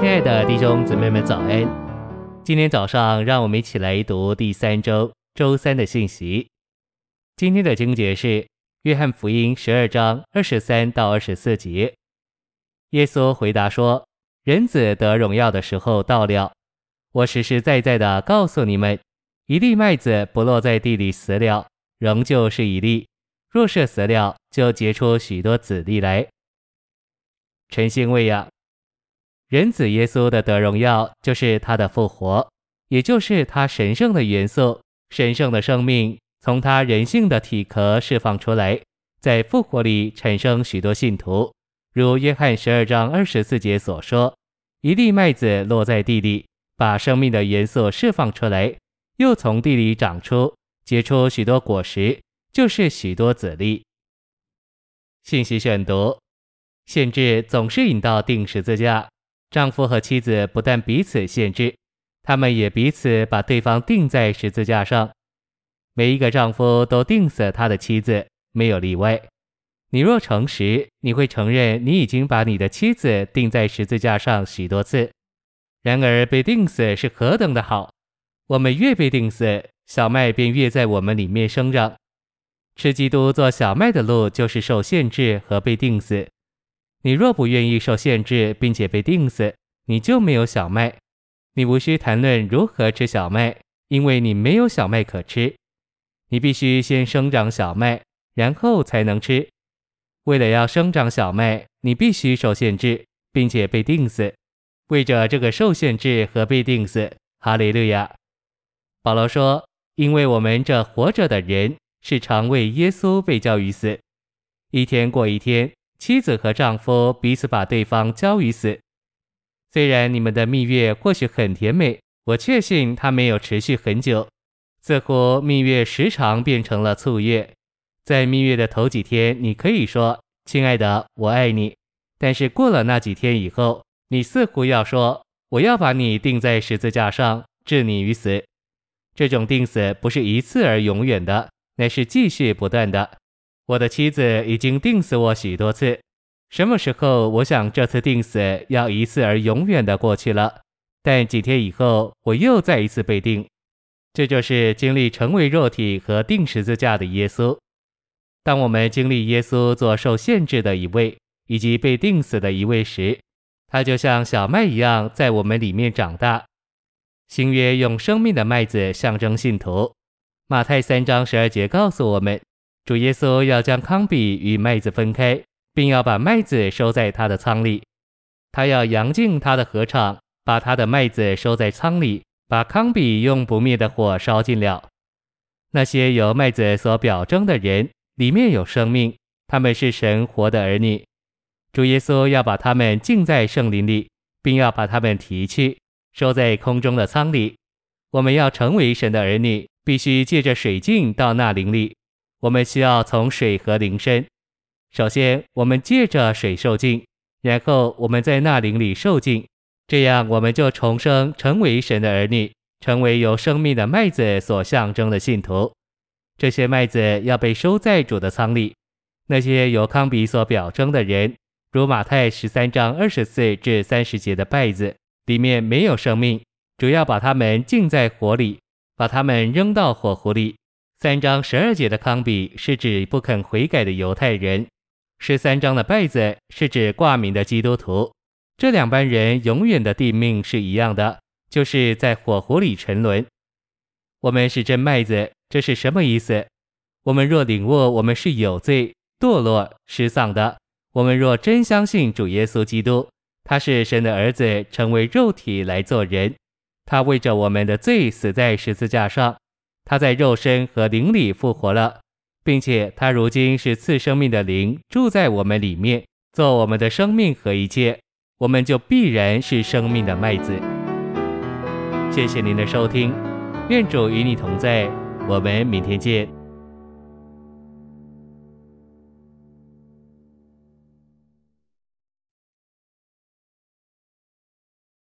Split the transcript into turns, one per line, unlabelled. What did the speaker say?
亲爱的弟兄姊妹们，早安！今天早上，让我们一起来读第三周周三的信息。今天的经节是《约翰福音》十二章二十三到二十四节。耶稣回答说：“人子得荣耀的时候到了。我实实在在的告诉你们，一粒麦子不落在地里死了，仍旧是一粒；若是死了，就结出许多子粒来。”诚信喂养。人子耶稣的得荣耀，就是他的复活，也就是他神圣的元素、神圣的生命从他人性的体壳释放出来，在复活里产生许多信徒。如约翰十二章二十四节所说：“一粒麦子落在地里，把生命的元素释放出来，又从地里长出，结出许多果实，就是许多子粒。”信息选读：限制总是引到钉十字架。丈夫和妻子不但彼此限制，他们也彼此把对方钉在十字架上。每一个丈夫都钉死他的妻子，没有例外。你若诚实，你会承认你已经把你的妻子钉在十字架上许多次。然而被钉死是何等的好！我们越被钉死，小麦便越在我们里面生长。吃基督做小麦的路，就是受限制和被钉死。你若不愿意受限制，并且被钉死，你就没有小麦。你无需谈论如何吃小麦，因为你没有小麦可吃。你必须先生长小麦，然后才能吃。为了要生长小麦，你必须受限制，并且被钉死。为着这个受限制和被钉死，哈利路亚。保罗说：“因为我们这活着的人，是常为耶稣被交于死，一天过一天。”妻子和丈夫彼此把对方交于死。虽然你们的蜜月或许很甜美，我确信它没有持续很久。似乎蜜月时常变成了醋月。在蜜月的头几天，你可以说：“亲爱的，我爱你。”但是过了那几天以后，你似乎要说：“我要把你钉在十字架上，置你于死。”这种钉死不是一次而永远的，乃是继续不断的。我的妻子已经钉死我许多次，什么时候我想这次钉死要一次而永远的过去了，但几天以后我又再一次被钉，这就是经历成为肉体和钉十字架的耶稣。当我们经历耶稣做受限制的一位，以及被钉死的一位时，他就像小麦一样在我们里面长大。新约用生命的麦子象征信徒，马太三章十二节告诉我们。主耶稣要将糠秕与麦子分开，并要把麦子收在他的仓里。他要扬净他的禾场，把他的麦子收在仓里，把糠秕用不灭的火烧尽了。那些由麦子所表征的人，里面有生命，他们是神活的儿女。主耶稣要把他们浸在圣灵里，并要把他们提去，收在空中的仓里。我们要成为神的儿女，必须借着水浸到那灵里。我们需要从水和灵身。首先，我们借着水受浸，然后我们在那灵里受浸，这样我们就重生，成为神的儿女，成为有生命的麦子所象征的信徒。这些麦子要被收在主的仓里。那些由糠秕所表征的人，如马太十三章二十四至三十节的稗子，里面没有生命，主要把它们浸在火里，把它们扔到火湖里。三章十二节的糠秕是指不肯悔改的犹太人，十三章的拜子是指挂名的基督徒。这两班人永远的地命是一样的，就是在火湖里沉沦。我们是真麦子，这是什么意思？我们若领悟我们是有罪、堕落、失丧的，我们若真相信主耶稣基督，他是神的儿子，成为肉体来做人，他为着我们的罪死在十字架上。他在肉身和灵里复活了，并且他如今是次生命的灵，住在我们里面，做我们的生命和一切，我们就必然是生命的麦子。谢谢您的收听，愿主与你同在，我们明天见。